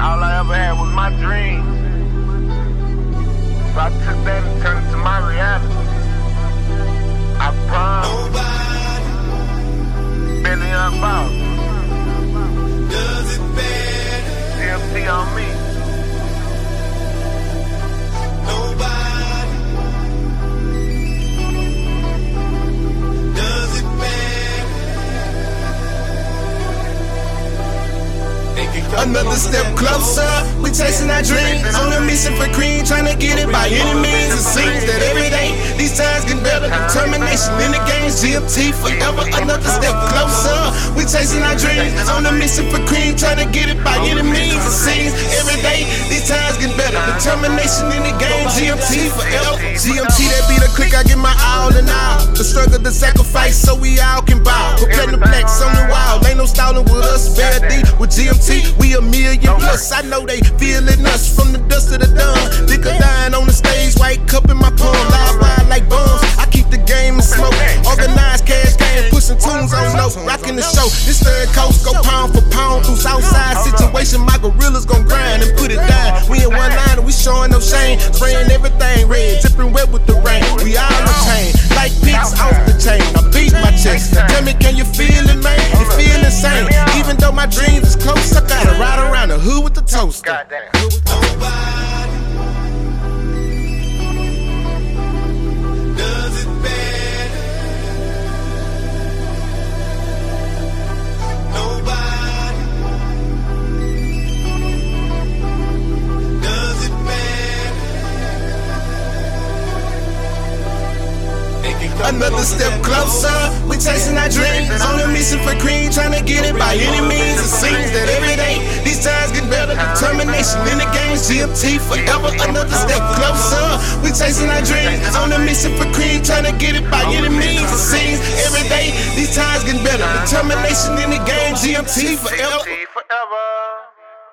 all I ever had was my dreams. So I took that and turned it to my reality. I promise. Billy Unbound. Does it? CMT on me. Another step closer, we chasing our dreams. On a mission for cream, trying to get it by any means. It seems that every day, these times get better. Determination in the game, GMT forever. Another step closer, we chasing our dreams. On a mission for cream, trying to get it by any means. It seems every day, these times get better. Determination in the game, GMT forever. GMT, that be the click, I get my all and all. The struggle, the sacrifice, so we all can bow. Put platinum blacks on the wild, ain't no stalling with us. Fair with GMT, we a million plus. I know they feeling us from the dust of the dawn. Dick a dying on the stage, white cup in my palm, live wide like bombs. I keep the game in smoke, organized cash game, pushing tunes on note, rocking the show. This third coast go pound for pound through Southside situation. My gorillas gon' grind and put it down. We in one line and we showing no shame, spraying everything red, Another step closer, we chasing our dreams. On a mission for cream, trying to get it by any means. It seems that every day, these times get better. Determination in the game, GMT forever. Another step closer, we chasing our dreams. On a mission for cream, trying to get it by any means. It seems every day, these times get better. Determination in the game, GMT forever.